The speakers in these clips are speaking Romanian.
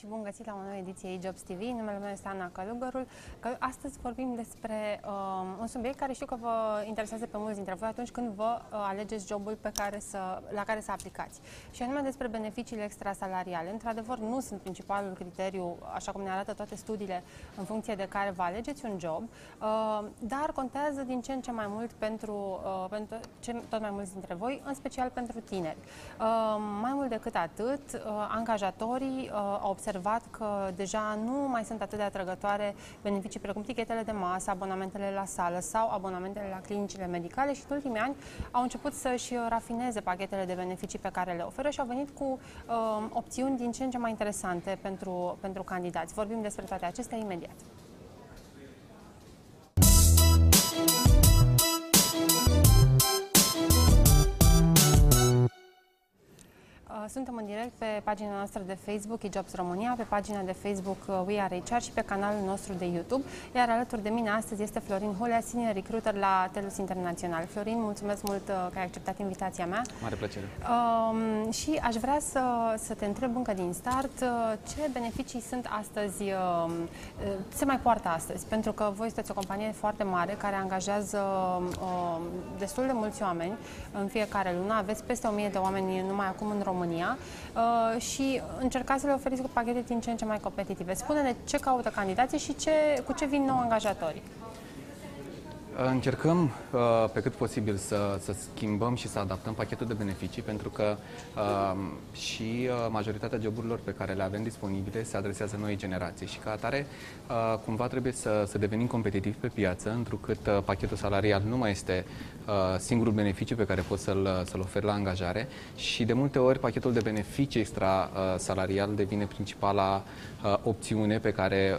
ziua și bun găsit la o nouă ediție Jobs TV. Numele meu este Ana Călugărul. Că astăzi vorbim despre uh, un subiect care știu că vă interesează pe mulți dintre voi atunci când vă uh, alegeți jobul pe care să, la care să aplicați. Și anume despre beneficiile extrasalariale. Într-adevăr, nu sunt principalul criteriu, așa cum ne arată toate studiile, în funcție de care vă alegeți un job, uh, dar contează din ce în ce mai mult pentru, uh, pentru ce, tot mai mulți dintre voi, în special pentru tineri. Uh, mai mult decât atât, uh, angajatorii uh, au observat că deja nu mai sunt atât de atrăgătoare beneficii precum tichetele de masă, abonamentele la sală sau abonamentele la clinicile medicale și în ultimii ani au început să-și rafineze pachetele de beneficii pe care le oferă și au venit cu uh, opțiuni din ce în ce mai interesante pentru, pentru candidați. Vorbim despre toate acestea imediat. Suntem în direct pe pagina noastră de Facebook, eJobs România, pe pagina de Facebook uh, We Are HR și pe canalul nostru de YouTube. Iar alături de mine astăzi este Florin Hulea, senior recruiter la Telus Internațional. Florin, mulțumesc mult uh, că ai acceptat invitația mea. Mare plăcere. Um, și aș vrea să, să te întreb încă din start ce beneficii sunt astăzi, uh, se mai poartă astăzi? Pentru că voi sunteți o companie foarte mare care angajează uh, destul de mulți oameni în fiecare lună. Aveți peste 1000 de oameni numai acum în România România uh, și încercați să le oferiți cu pachete din ce în ce mai competitive. Spune-ne ce caută candidații și ce, cu ce vin nou angajatorii. Încercăm uh, pe cât posibil să, să schimbăm și să adaptăm pachetul de beneficii pentru că uh, și uh, majoritatea joburilor pe care le avem disponibile se adresează noi generații și ca atare uh, cumva trebuie să, să devenim competitivi pe piață întrucât uh, pachetul salarial nu mai este uh, singurul beneficiu pe care poți să-l, să-l oferi la angajare și de multe ori pachetul de beneficii extra uh, salarial devine principala uh, opțiune pe care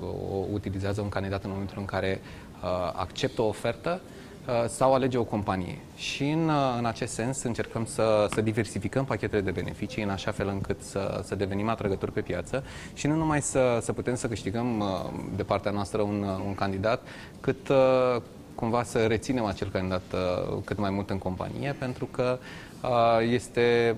uh, o utilizează un candidat în momentul în care Uh, acceptă o ofertă uh, sau alege o companie. Și în, uh, în acest sens încercăm să, să diversificăm pachetele de beneficii în așa fel încât să, să devenim atrăgători pe piață și nu numai să, să putem să câștigăm de partea noastră un, un candidat, cât cumva să reținem acel candidat cât mai mult în companie, pentru că este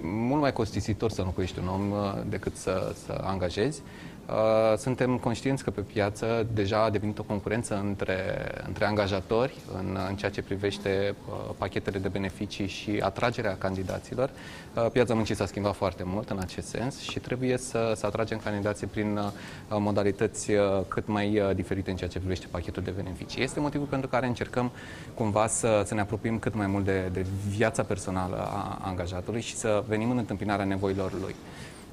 mult mai costisitor să înlocuiești un om decât să, să angajezi. Uh, suntem conștienți că pe piață deja a devenit o concurență între, între angajatori în, în ceea ce privește uh, pachetele de beneficii și atragerea candidaților. Uh, piața muncii s-a schimbat foarte mult în acest sens și trebuie să, să atragem candidații prin modalități cât mai diferite în ceea ce privește pachetul de beneficii. Este motivul pentru care încercăm cumva să, să ne apropiem cât mai mult de, de viața personală a angajatului și să venim în întâmpinarea nevoilor lui.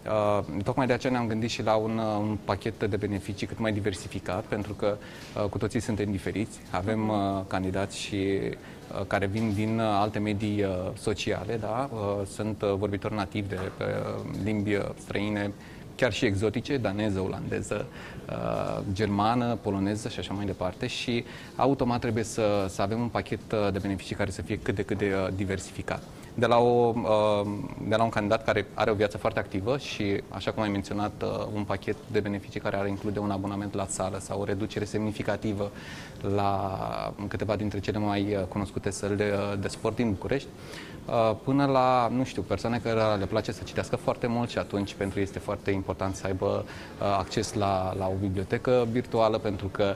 Uh, tocmai de aceea ne-am gândit și la un, uh, un pachet de beneficii cât mai diversificat, pentru că uh, cu toții suntem diferiți. Avem uh, candidați și uh, care vin din uh, alte medii uh, sociale, da? uh, sunt uh, vorbitori nativi de pe, uh, limbi uh, străine, chiar și exotice, daneză, olandeză, uh, germană, poloneză și așa mai departe și automat trebuie să, să avem un pachet de beneficii care să fie cât de cât de diversificat de la, o, uh, de la un candidat care are o viață foarte activă și, așa cum ai menționat, uh, un pachet de beneficii care ar include un abonament la sală sau o reducere semnificativă la câteva dintre cele mai uh, cunoscute săli de, de sport din București, până la, nu știu, persoane care le place să citească foarte mult și atunci pentru ei este foarte important să aibă acces la, la o bibliotecă virtuală pentru că,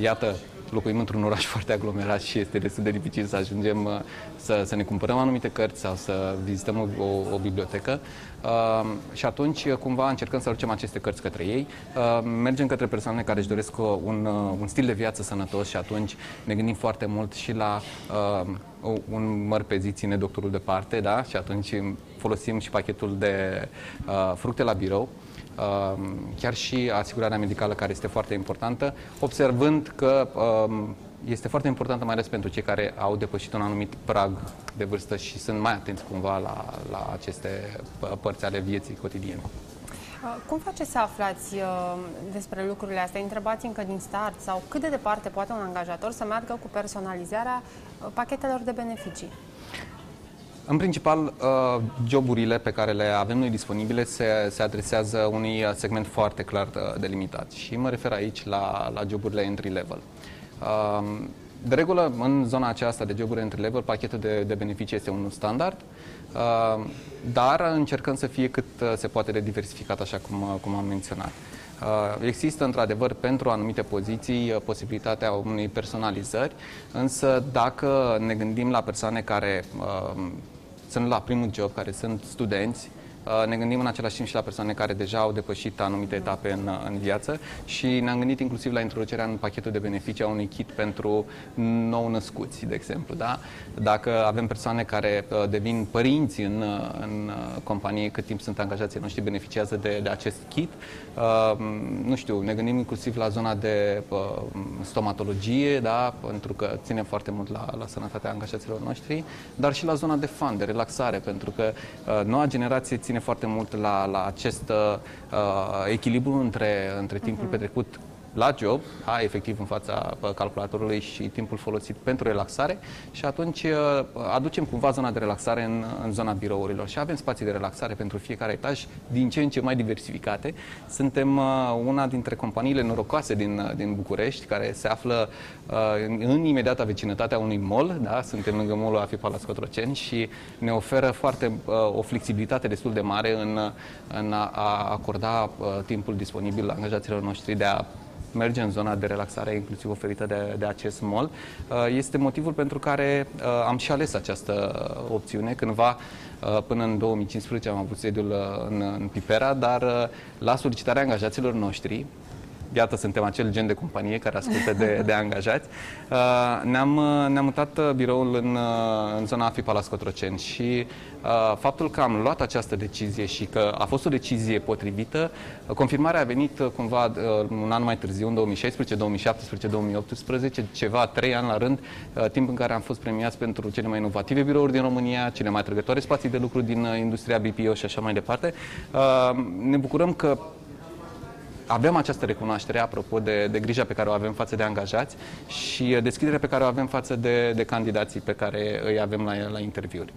iată, locuim într-un oraș foarte aglomerat și este destul de dificil să ajungem uh, să, să ne cumpărăm anumite cărți sau să vizităm o, o, o bibliotecă. Uh, și atunci, uh, cumva, încercăm să aducem aceste cărți către ei. Uh, mergem către persoane care își doresc un, uh, un stil de viață sănătos și atunci ne gândim foarte mult și la uh, un măr pe zi ține doctorul departe, da? Și atunci folosim și pachetul de uh, fructe la birou Um, chiar și asigurarea medicală care este foarte importantă, observând că um, este foarte importantă mai ales pentru cei care au depășit un anumit prag de vârstă și sunt mai atenți cumva la, la aceste părți ale vieții cotidiene. Uh, cum faceți să aflați uh, despre lucrurile astea? Întrebați încă din start sau cât de departe poate un angajator să meargă cu personalizarea uh, pachetelor de beneficii? În principal, uh, joburile pe care le avem noi disponibile se, se adresează unui segment foarte clar uh, delimitat și mă refer aici la, la joburile entry level. Uh, de regulă, în zona aceasta de joburi entry level, pachetul de, de beneficii este unul standard, uh, dar încercăm să fie cât uh, se poate de diversificat, așa cum, uh, cum am menționat. Există, într-adevăr, pentru anumite poziții posibilitatea unei personalizări, însă dacă ne gândim la persoane care uh, sunt la primul job, care sunt studenți, Uh, ne gândim în același timp și la persoane care deja au depășit anumite etape în, în viață și ne-am gândit inclusiv la introducerea în pachetul de beneficii a unui kit pentru nou-născuți, de exemplu. Da? Dacă avem persoane care uh, devin părinți în, uh, în companie, cât timp sunt angajații noștri, beneficiază de, de acest kit. Nu știu, ne gândim inclusiv la zona de stomatologie, da? pentru că ținem foarte mult la, la sănătatea angajaților noștri, dar și la zona de fan, de relaxare, pentru că noua generație ține ține foarte mult la, la acest uh, echilibru între, între timpul uh-huh. petrecut la job, da, efectiv în fața calculatorului și timpul folosit pentru relaxare și atunci uh, aducem cumva zona de relaxare în, în zona birourilor și avem spații de relaxare pentru fiecare etaj din ce în ce mai diversificate. Suntem uh, una dintre companiile norocoase din, uh, din București care se află în imediata vecinătate a unui mall, da? suntem lângă mall-ul Afi Palace Cotroceni și ne oferă foarte o flexibilitate destul de mare în, în a, a acorda timpul disponibil angajaților noștri de a merge în zona de relaxare, inclusiv oferită de, de acest mall. Uh, este motivul pentru care uh, am și ales această opțiune. Cândva, uh, până în 2015, am avut sediul în, în Pipera, dar la solicitarea angajaților noștri, iată, suntem acel gen de companie care ascultă de, de angajați. Ne-am, ne-am mutat biroul în, în zona AFI Palace Cotroceni și faptul că am luat această decizie și că a fost o decizie potrivită, confirmarea a venit cumva un an mai târziu, în 2016, 2017, 2018, ceva, trei ani la rând, timp în care am fost premiați pentru cele mai inovative birouri din România, cele mai atrăgătoare spații de lucru din industria BPO și așa mai departe. Ne bucurăm că avem această recunoaștere apropo de, de grija pe care o avem față de angajați și deschiderea pe care o avem față de, de candidații pe care îi avem la, la interviuri.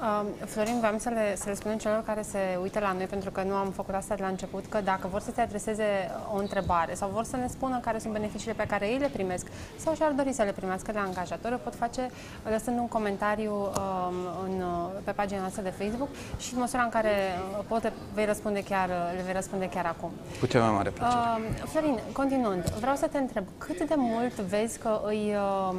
Uh, Florin, vreau să le, să le spunem celor care se uită la noi, pentru că nu am făcut asta de la început, că dacă vor să se adreseze o întrebare sau vor să ne spună care sunt beneficiile pe care ei le primesc sau și-ar dori să le primească de angajator, o pot face lăsând un comentariu um, în, pe pagina noastră de Facebook și în măsura în care uh, pot, vei răspunde chiar, le vei răspunde chiar acum. Cu cea mai mare plăcere. Uh, Florin, continuând, vreau să te întreb, cât de mult vezi că îi... Uh,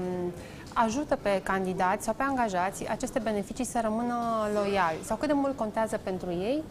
ajută pe candidați sau pe angajați aceste beneficii să rămână loiali sau cât de mult contează pentru ei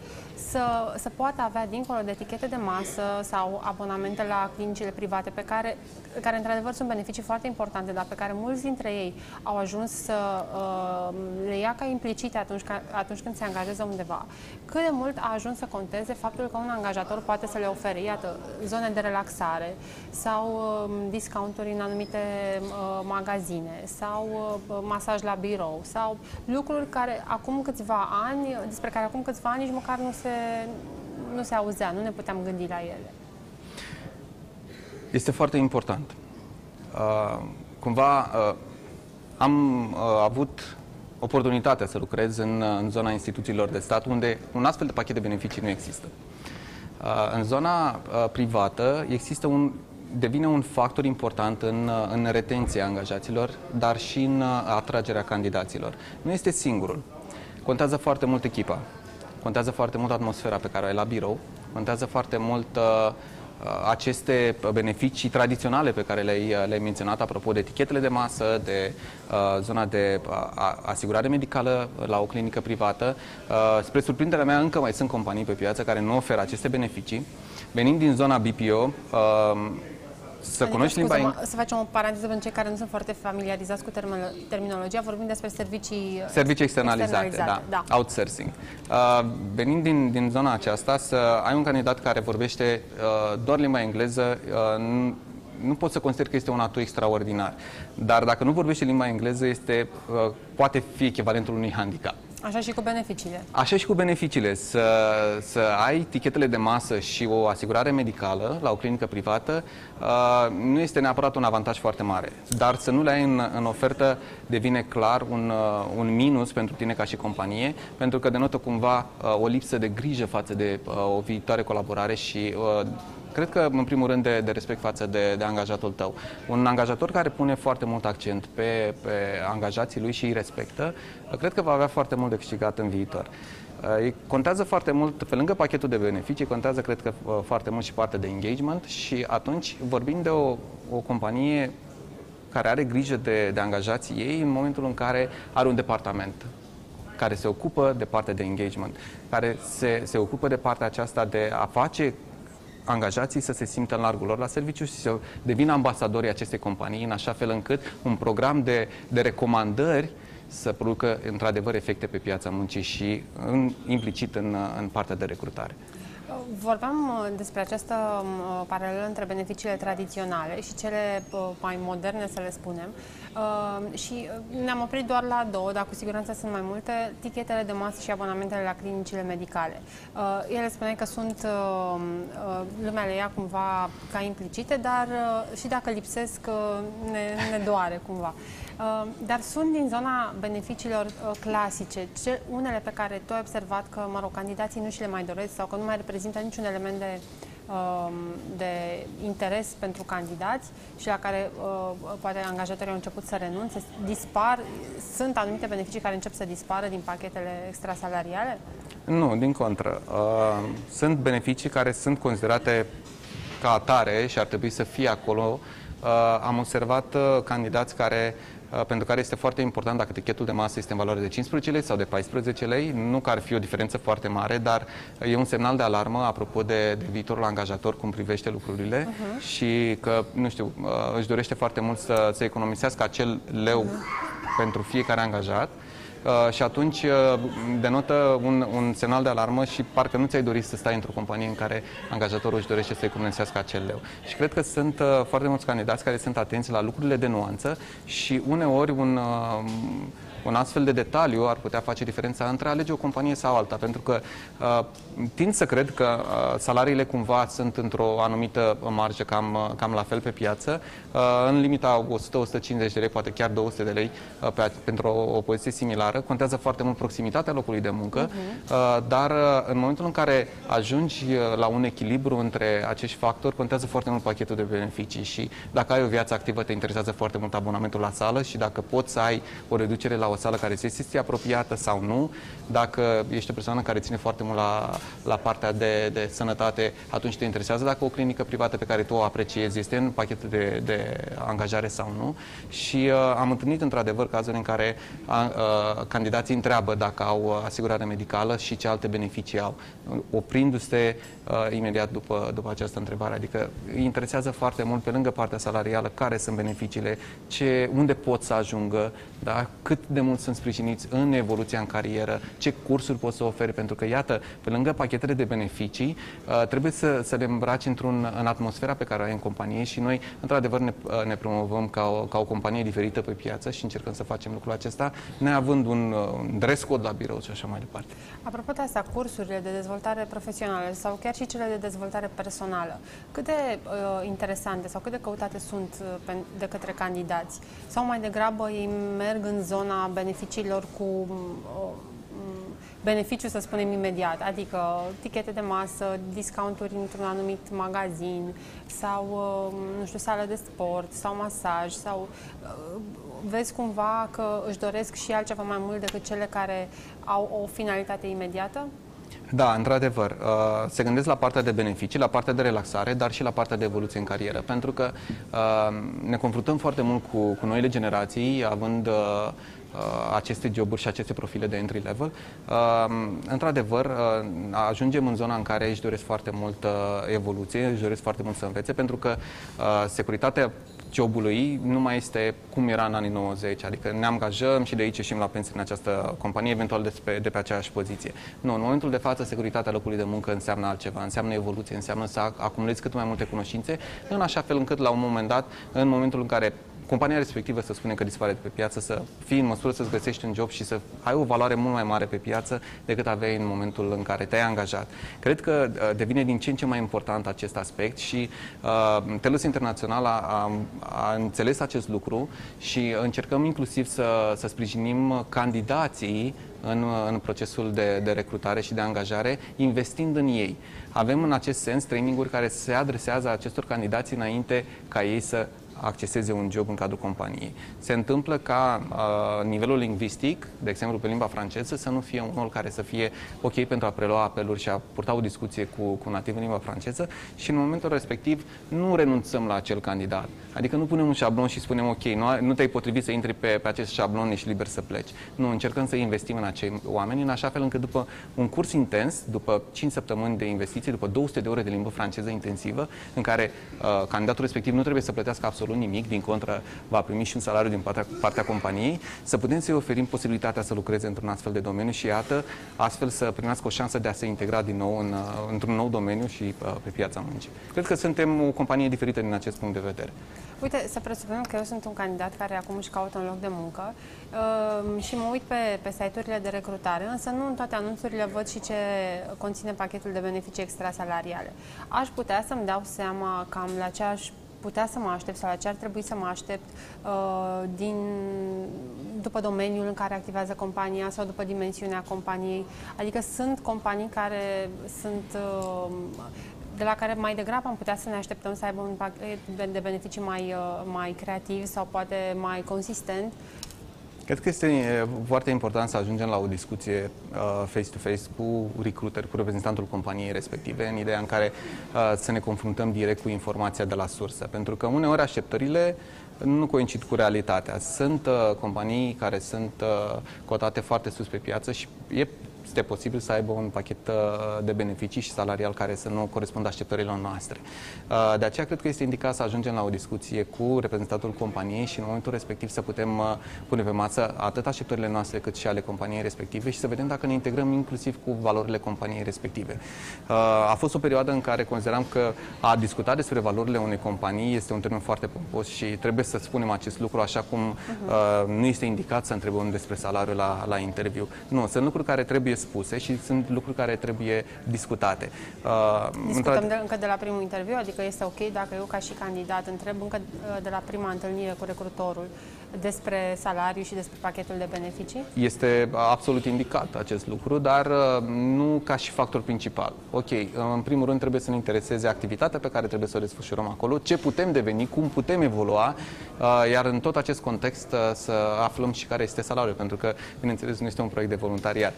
să, să poată avea dincolo de etichete de masă sau abonamente la clinicile private pe care, care într-adevăr sunt beneficii foarte importante, dar pe care mulți dintre ei au ajuns să uh, le ia ca implicite atunci, ca, atunci când se angajează undeva. Cât de mult a ajuns să conteze faptul că un angajator poate să le ofere, iată, zone de relaxare sau uh, discounturi în anumite uh, magazine sau uh, masaj la birou sau lucruri care acum câțiva ani, despre care acum câțiva ani nici măcar nu se, nu se auzea, nu ne puteam gândi la ele. Este foarte important. Uh, cumva uh, am uh, avut oportunitatea să lucrez în, uh, în zona instituțiilor de stat, unde un astfel de pachet de beneficii nu există. Uh, în zona uh, privată există un devine un factor important în, în retenția angajaților, dar și în atragerea candidaților. Nu este singurul. Contează foarte mult echipa, contează foarte mult atmosfera pe care o ai la birou, contează foarte mult uh, aceste beneficii tradiționale pe care le-ai, le menționat apropo de etichetele de masă, de uh, zona de uh, asigurare medicală la o clinică privată. Uh, spre surprinderea mea, încă mai sunt companii pe piață care nu oferă aceste beneficii. Venind din zona BPO, uh, să adică, cunoști limba engleză. Să facem o paranteză pentru cei care nu sunt foarte familiarizați cu terminologia. Vorbim despre servicii, servicii externalizate, externalizate da. da. Outsourcing. Uh, venind din, din zona aceasta, să ai un candidat care vorbește uh, doar limba engleză, uh, nu, nu pot să consider că este un atu extraordinar. Dar dacă nu vorbește limba engleză, este, uh, poate fi echivalentul unui handicap. Așa și cu beneficiile. Așa și cu beneficiile. Să, să ai tichetele de masă și o asigurare medicală la o clinică privată uh, nu este neapărat un avantaj foarte mare. Dar să nu le ai în, în ofertă devine clar un, uh, un minus pentru tine ca și companie, pentru că denotă cumva uh, o lipsă de grijă față de uh, o viitoare colaborare și uh, Cred că, în primul rând, de, de respect față de, de angajatul tău. Un angajator care pune foarte mult accent pe, pe angajații lui și îi respectă, cred că va avea foarte mult de câștigat în viitor. Uh, contează foarte mult, pe lângă pachetul de beneficii, contează, cred că, uh, foarte mult și partea de engagement și atunci vorbim de o, o companie care are grijă de, de angajații ei în momentul în care are un departament care se ocupă de partea de engagement, care se, se ocupă de partea aceasta de a face angajații să se simtă în largul lor la serviciu și să devină ambasadorii acestei companii, în așa fel încât un program de, de recomandări să producă într-adevăr efecte pe piața muncii și în, implicit în, în partea de recrutare. Vorbeam uh, despre această uh, paralelă între beneficiile tradiționale și cele uh, mai moderne, să le spunem. Și ne-am oprit doar la două, dar cu siguranță sunt mai multe, tichetele de masă și abonamentele la clinicile medicale. Ele spune că sunt, lumea le ia cumva ca implicite, dar și dacă lipsesc, ne, ne doare cumva. Uh, dar sunt din zona beneficiilor uh, clasice, ce, unele pe care tu ai observat că, mă rog, candidații nu și le mai doresc sau că nu mai reprezintă niciun element de, um, de interes pentru candidați și la care uh, poate angajatorii au început să renunțe, dispar, sunt anumite beneficii care încep să dispară din pachetele extrasalariale? Nu, din contră. Sunt beneficii care sunt considerate ca atare și ar trebui să fie acolo. Am observat candidați care Uh, pentru care este foarte important dacă tichetul de masă este în valoare de 15 lei sau de 14 lei, nu că ar fi o diferență foarte mare, dar e un semnal de alarmă apropo de, de viitorul angajator cum privește lucrurile uh-huh. și că, nu știu, uh, își dorește foarte mult să, să economisească acel leu uh-huh. pentru fiecare angajat Uh, și atunci uh, denotă un, un semnal de alarmă și parcă nu ți-ai dorit să stai într-o companie în care angajatorul își dorește să economisească acel leu. Și cred că sunt uh, foarte mulți candidați care sunt atenți la lucrurile de nuanță și uneori un un astfel de detaliu ar putea face diferența între a alege o companie sau alta, pentru că uh, tind să cred că uh, salariile cumva sunt într-o anumită marjă cam, uh, cam la fel pe piață, uh, în limita 100-150 de lei, poate chiar 200 de lei uh, pe, pentru o, o poziție similară. Contează foarte mult proximitatea locului de muncă, uh-huh. uh, dar uh, în momentul în care ajungi uh, la un echilibru între acești factori, contează foarte mult pachetul de beneficii și dacă ai o viață activă, te interesează foarte mult abonamentul la sală și dacă poți să ai o reducere la o sală care ți este apropiată sau nu, dacă ești o persoană care ține foarte mult la, la partea de, de sănătate, atunci te interesează dacă o clinică privată pe care tu o apreciezi este în pachetul de, de angajare sau nu. Și uh, am întâlnit într-adevăr cazuri în care uh, candidații întreabă dacă au asigurare medicală și ce alte beneficii au, oprindu-se uh, imediat după, după această întrebare. Adică îi interesează foarte mult, pe lângă partea salarială, care sunt beneficiile, ce, unde pot să ajungă, da? cât de mult sunt sprijiniți în evoluția în carieră, ce cursuri pot să ofere, pentru că, iată, pe lângă pachetele de beneficii, uh, trebuie să, să le îmbraci într-un, în atmosfera pe care o ai în companie și noi, într-adevăr, ne, uh, ne promovăm ca o, ca o companie diferită pe piață și încercăm să facem lucrul acesta, neavând un, uh, un dress code la birou și așa mai departe. Apropo de asta, cursurile de dezvoltare profesională sau chiar și cele de dezvoltare personală, cât de uh, interesante sau cât de căutate sunt uh, de către candidați? Sau mai degrabă ei merg în zona beneficiilor cu uh, beneficiu, să spunem, imediat, adică tichete de masă, discounturi într-un anumit magazin sau, uh, nu știu, sală de sport sau masaj sau uh, vezi cumva că își doresc și altceva mai mult decât cele care au o finalitate imediată? Da, într-adevăr. Uh, se gândesc la partea de beneficii, la partea de relaxare, dar și la partea de evoluție în carieră. Pentru că ne confruntăm foarte mult cu, cu noile generații, având Uh, aceste joburi și aceste profile de entry level. Uh, într-adevăr, uh, ajungem în zona în care își doresc foarte mult evoluție, își doresc foarte mult să învețe, pentru că securitatea jobului nu mai este cum era în anii 90, adică ne angajăm și de aici ieșim la pensie în această companie, eventual de pe, de pe aceeași poziție. Nu, în momentul de față, securitatea locului de muncă înseamnă altceva, înseamnă evoluție, înseamnă să acumulezi cât mai multe cunoștințe, în așa fel încât la un moment dat, în momentul în care compania respectivă să spune că dispare de pe piață, să fii în măsură să-ți găsești un job și să ai o valoare mult mai mare pe piață decât aveai în momentul în care te-ai angajat. Cred că uh, devine din ce în ce mai important acest aspect și uh, Telus Internațional a, a, a înțeles acest lucru și încercăm inclusiv să, să sprijinim candidații în, în procesul de, de recrutare și de angajare, investind în ei. Avem în acest sens traininguri care se adresează acestor candidați înainte ca ei să acceseze un job în cadrul companiei. Se întâmplă ca uh, nivelul lingvistic, de exemplu pe limba franceză, să nu fie unul care să fie ok pentru a prelua apeluri și a purta o discuție cu, cu nativ în limba franceză și în momentul respectiv nu renunțăm la acel candidat. Adică nu punem un șablon și spunem ok, nu, nu te-ai potrivit să intri pe, pe acest șablon, ești liber să pleci. Nu, încercăm să investim în acei oameni în așa fel încât după un curs intens, după 5 săptămâni de investiții, după 200 de ore de limbă franceză intensivă, în care uh, candidatul respectiv nu trebuie să plătească absolut nimic, din contră va primi și un salariu din partea, partea companiei, să putem să-i oferim posibilitatea să lucreze într-un astfel de domeniu și iată, astfel să primească o șansă de a se integra din nou în, uh, într-un nou domeniu și uh, pe piața muncii. Cred că suntem o companie diferită din acest punct de vedere. Uite, să presupunem că eu sunt un candidat care acum își caută un loc de muncă uh, și mă uit pe, pe site-urile de recrutare, însă nu în toate anunțurile văd și ce conține pachetul de beneficii extrasalariale. Aș putea să-mi dau seama cam la ce aș putea să mă aștept sau la ce ar trebui să mă aștept uh, din, după domeniul în care activează compania sau după dimensiunea companiei. Adică sunt companii care sunt uh, de la care mai degrabă am putea să ne așteptăm să aibă un pachet de beneficii mai, uh, mai creativ sau poate mai consistent. Cred că este foarte important să ajungem la o discuție face-to-face -face cu recruiter, cu reprezentantul companiei respective, în ideea în care uh, să ne confruntăm direct cu informația de la sursă. Pentru că uneori așteptările nu coincid cu realitatea. Sunt uh, companii care sunt uh, cotate foarte sus pe piață și e este posibil să aibă un pachet uh, de beneficii și salarial care să nu corespundă așteptărilor noastre. Uh, de aceea cred că este indicat să ajungem la o discuție cu reprezentantul companiei și în momentul respectiv să putem uh, pune pe masă atât așteptările noastre cât și ale companiei respective și să vedem dacă ne integrăm inclusiv cu valorile companiei respective. A fost o perioadă în care consideram că a discuta despre valorile unei companii este un termen foarte pompos și trebuie să spunem acest lucru așa cum uh-huh. nu este indicat să întrebăm despre salariul la, la interviu. Nu, sunt lucruri care trebuie spuse și sunt lucruri care trebuie discutate. Uh, Discutăm de, încă de la primul interviu, adică este ok dacă eu ca și candidat întreb încă uh, de la prima întâlnire cu recrutorul despre salariu și despre pachetul de beneficii? Este absolut indicat acest lucru, dar uh, nu ca și factor principal. Ok, în primul rând trebuie să ne intereseze activitatea pe care trebuie să o desfășurăm acolo, ce putem deveni, cum putem evolua, uh, iar în tot acest context uh, să aflăm și care este salariul, pentru că, bineînțeles, nu este un proiect de voluntariat.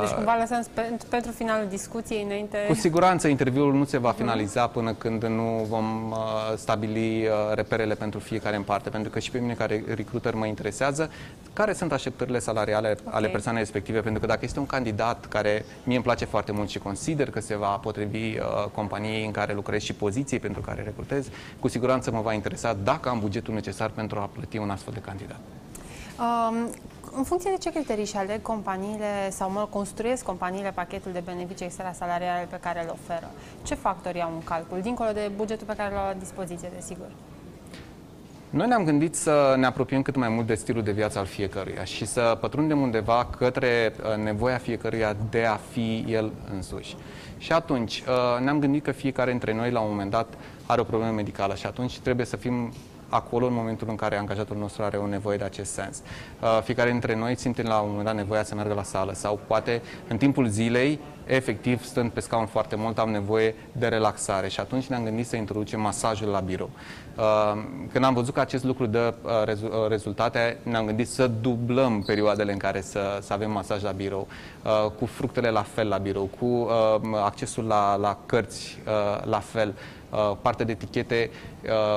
Deci cumva lăsăm pentru finalul discuției înainte... Cu siguranță interviul nu se va finaliza până când nu vom stabili reperele pentru fiecare în parte, pentru că și pe mine care recruiter mă interesează, care sunt așteptările salariale okay. ale persoanei respective, pentru că dacă este un candidat care mie îmi place foarte mult și consider că se va potrivi uh, companiei în care lucrez și poziției pentru care recrutez, cu siguranță mă va interesa dacă am bugetul necesar pentru a plăti un astfel de candidat. Um, în funcție de ce criterii și aleg companiile sau mă construiesc companiile pachetul de beneficii extra salariale pe care le oferă? Ce factori iau în calcul, dincolo de bugetul pe care l-au la dispoziție, desigur? Noi ne-am gândit să ne apropiem cât mai mult de stilul de viață al fiecăruia și să pătrundem undeva către uh, nevoia fiecăruia de a fi el însuși. Și atunci uh, ne-am gândit că fiecare dintre noi la un moment dat are o problemă medicală și atunci trebuie să fim acolo în momentul în care angajatul nostru are o nevoie de acest sens. Uh, fiecare dintre noi simte la un moment dat nevoia să meargă la sală sau poate în timpul zilei efectiv, stând pe scaun foarte mult, am nevoie de relaxare și atunci ne-am gândit să introducem masajul la birou. Uh, când am văzut că acest lucru dă uh, rezultate, ne-am gândit să dublăm perioadele în care să, să avem masaj la birou, cu fructele la fel la birou, cu accesul la, la cărți la fel, partea de etichete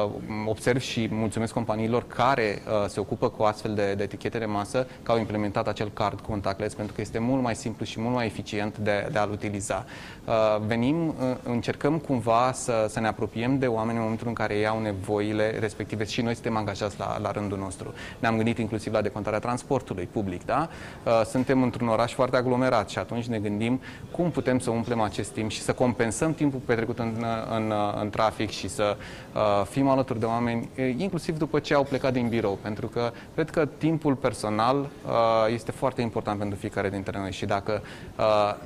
uh, observ și mulțumesc companiilor care uh, se ocupă cu astfel de, de etichete de masă că au implementat acel card contactless pentru că este mult mai simplu și mult mai eficient de, de a-l utiliza. Uh, venim, uh, încercăm cumva să, să ne apropiem de oameni în momentul în care ei au nevoile respective și noi suntem angajați la, la rândul nostru. Ne-am gândit inclusiv la decontarea transportului public, da? Uh, suntem într-un oraș foarte aglomerat și atunci ne gândim cum putem să umplem acest timp și să compensăm timpul petrecut în, în, în în trafic și să uh, fim alături de oameni, inclusiv după ce au plecat din birou, pentru că cred că timpul personal uh, este foarte important pentru fiecare dintre noi și dacă uh,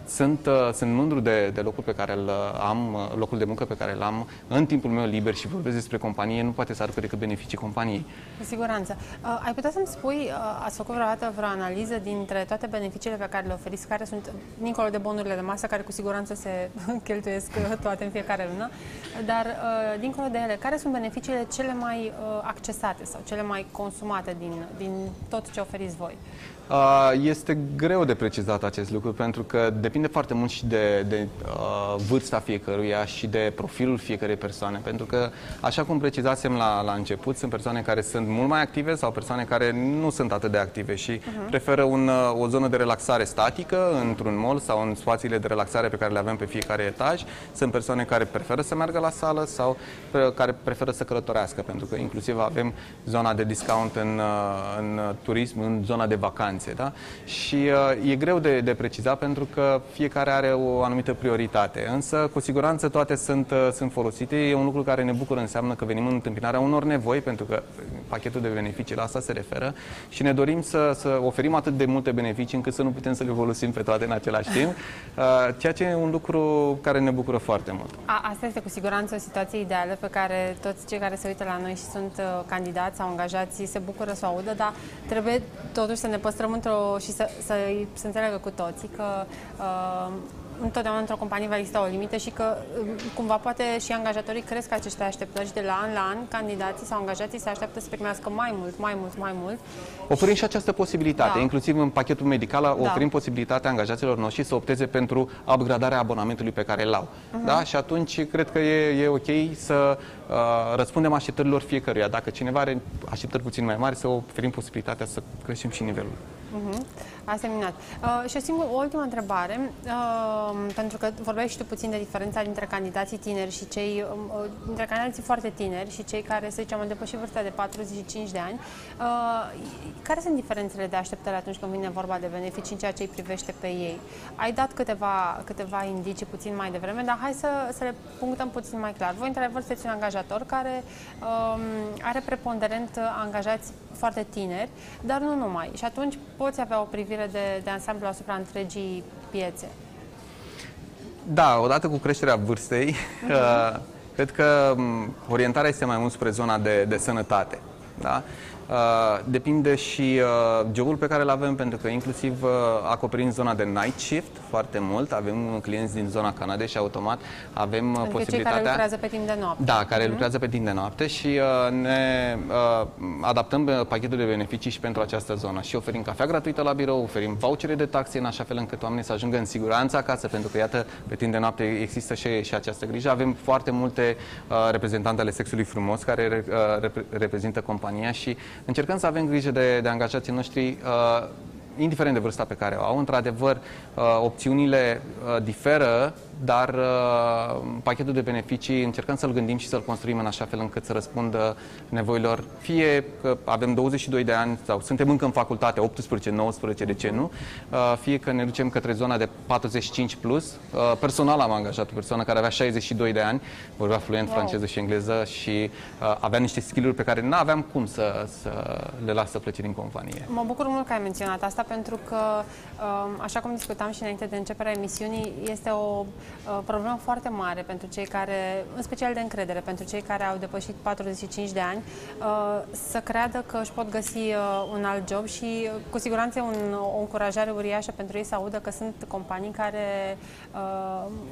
sunt, uh, sunt mândru de, de locul pe care îl am, locul de muncă pe care îl am în timpul meu liber și vorbesc despre companie, nu poate să aducă decât beneficii companiei. Cu siguranță. Uh, ai putea să-mi spui, uh, ați făcut vreodată vreo analiză dintre toate beneficiile pe care le oferiți, care sunt dincolo de bonurile de masă, care cu siguranță se cheltuiesc toate în fiecare lună, dar uh, dincolo de ele, care sunt beneficiile cele mai uh, accesate sau cele mai consumate din, din tot ce oferiți voi? Este greu de precizat acest lucru pentru că depinde foarte mult și de, de uh, vârsta fiecăruia și de profilul fiecărei persoane. Pentru că, așa cum precizasem la, la început, sunt persoane care sunt mult mai active sau persoane care nu sunt atât de active și uh-huh. preferă un, o zonă de relaxare statică într-un mall sau în spațiile de relaxare pe care le avem pe fiecare etaj. Sunt persoane care preferă să meargă la sală sau care preferă să călătorească, pentru că inclusiv avem zona de discount în, în turism, în zona de vacanțe vacanțe. Da? Și uh, e greu de, de precizat pentru că fiecare are o anumită prioritate. Însă, cu siguranță, toate sunt, uh, sunt folosite. E un lucru care ne bucură, înseamnă că venim în întâmpinarea unor nevoi, pentru că pachetul de beneficii la asta se referă și ne dorim să, să oferim atât de multe beneficii încât să nu putem să le folosim pe toate în același timp, uh, ceea ce e un lucru care ne bucură foarte mult. A, asta este cu siguranță o situație ideală pe care toți cei care se uită la noi și sunt uh, candidați sau angajați se bucură să o audă, dar trebuie totuși să ne păstrăm într-o și să, să, să înțeleagă cu toții că uh, întotdeauna într-o companie va exista o limită și că um, cumva poate și angajatorii cresc aceste așteptări și de la an la an candidații sau angajații se așteaptă să primească mai mult, mai mult, mai mult. Oferim și această posibilitate, da. inclusiv în pachetul medical da. oferim posibilitatea angajaților noștri să opteze pentru upgradarea abonamentului pe care îl au. Uh-huh. Da? Și atunci cred că e, e ok să uh, răspundem așteptărilor fiecăruia. Dacă cineva are așteptări puțin mai mari, să oferim posibilitatea să creștem și nivelul. Uh-huh. Asta minunat. Uh, și o, singură, o ultimă întrebare, uh, pentru că vorbeai și tu puțin de diferența dintre candidații tineri și cei, uh, dintre candidații foarte tineri și cei care, să zicem, au depășit vârsta de 45 de ani. Uh, care sunt diferențele de așteptare atunci când vine vorba de beneficii în ceea ce îi privește pe ei? Ai dat câteva, câteva indicii puțin mai devreme, dar hai să, să le punctăm puțin mai clar. Voi, într-adevăr, sunteți un angajator care um, are preponderent angajați foarte tineri, dar nu numai. Și atunci poți avea o privire de, de ansamblu asupra întregii piețe. Da, odată cu creșterea vârstei, uh-huh. cred că orientarea este mai mult spre zona de, de sănătate. Da? Uh, depinde și uh, jobul pe care îl avem, pentru că inclusiv uh, acoperim zona de night shift foarte mult. Avem clienți din zona Canadei și automat avem adică posibilitatea... cei care lucrează pe timp de noapte. Da, care uh-huh. lucrează pe timp de noapte și uh, ne uh, adaptăm pachetul de beneficii și pentru această zonă. Și oferim cafea gratuită la birou, oferim vouchere de taxe în așa fel încât oamenii să ajungă în siguranță acasă, pentru că, iată, pe timp de noapte există și, și această grijă. Avem foarte multe uh, reprezentante ale sexului frumos care uh, rep- reprezintă compania și încercăm să avem grijă de, de angajații noștri uh, indiferent de vârsta pe care o au. Într-adevăr, uh, opțiunile uh, diferă dar uh, pachetul de beneficii încercăm să-l gândim și să-l construim în așa fel încât să răspundă nevoilor, fie că avem 22 de ani sau suntem încă în facultate, 18, 19, de ce nu, uh, fie că ne ducem către zona de 45 plus. Uh, personal am angajat o persoană care avea 62 de ani, vorbea fluent wow. franceză și engleză și uh, avea niște skill-uri pe care nu aveam cum să, să le las să plece din companie. Mă bucur mult că ai menționat asta pentru că, uh, așa cum discutam și înainte de începerea emisiunii, este o Uh, problemă foarte mare pentru cei care, în special de încredere, pentru cei care au depășit 45 de ani, uh, să creadă că își pot găsi uh, un alt job și cu siguranță e un, o încurajare uriașă pentru ei să audă că sunt companii care,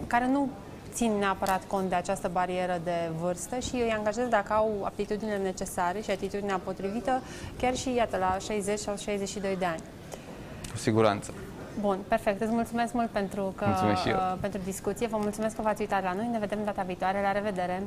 care nu țin neapărat cont de această barieră de vârstă și îi angajează dacă au aptitudinile necesare și atitudinea potrivită, chiar și, iată, la 60 sau 62 de ani. Cu siguranță. Bun, perfect. Îți mulțumesc mult pentru, că, mulțumesc și eu. Uh, pentru discuție. Vă mulțumesc că v-ați uitat la noi. Ne vedem data viitoare. La revedere!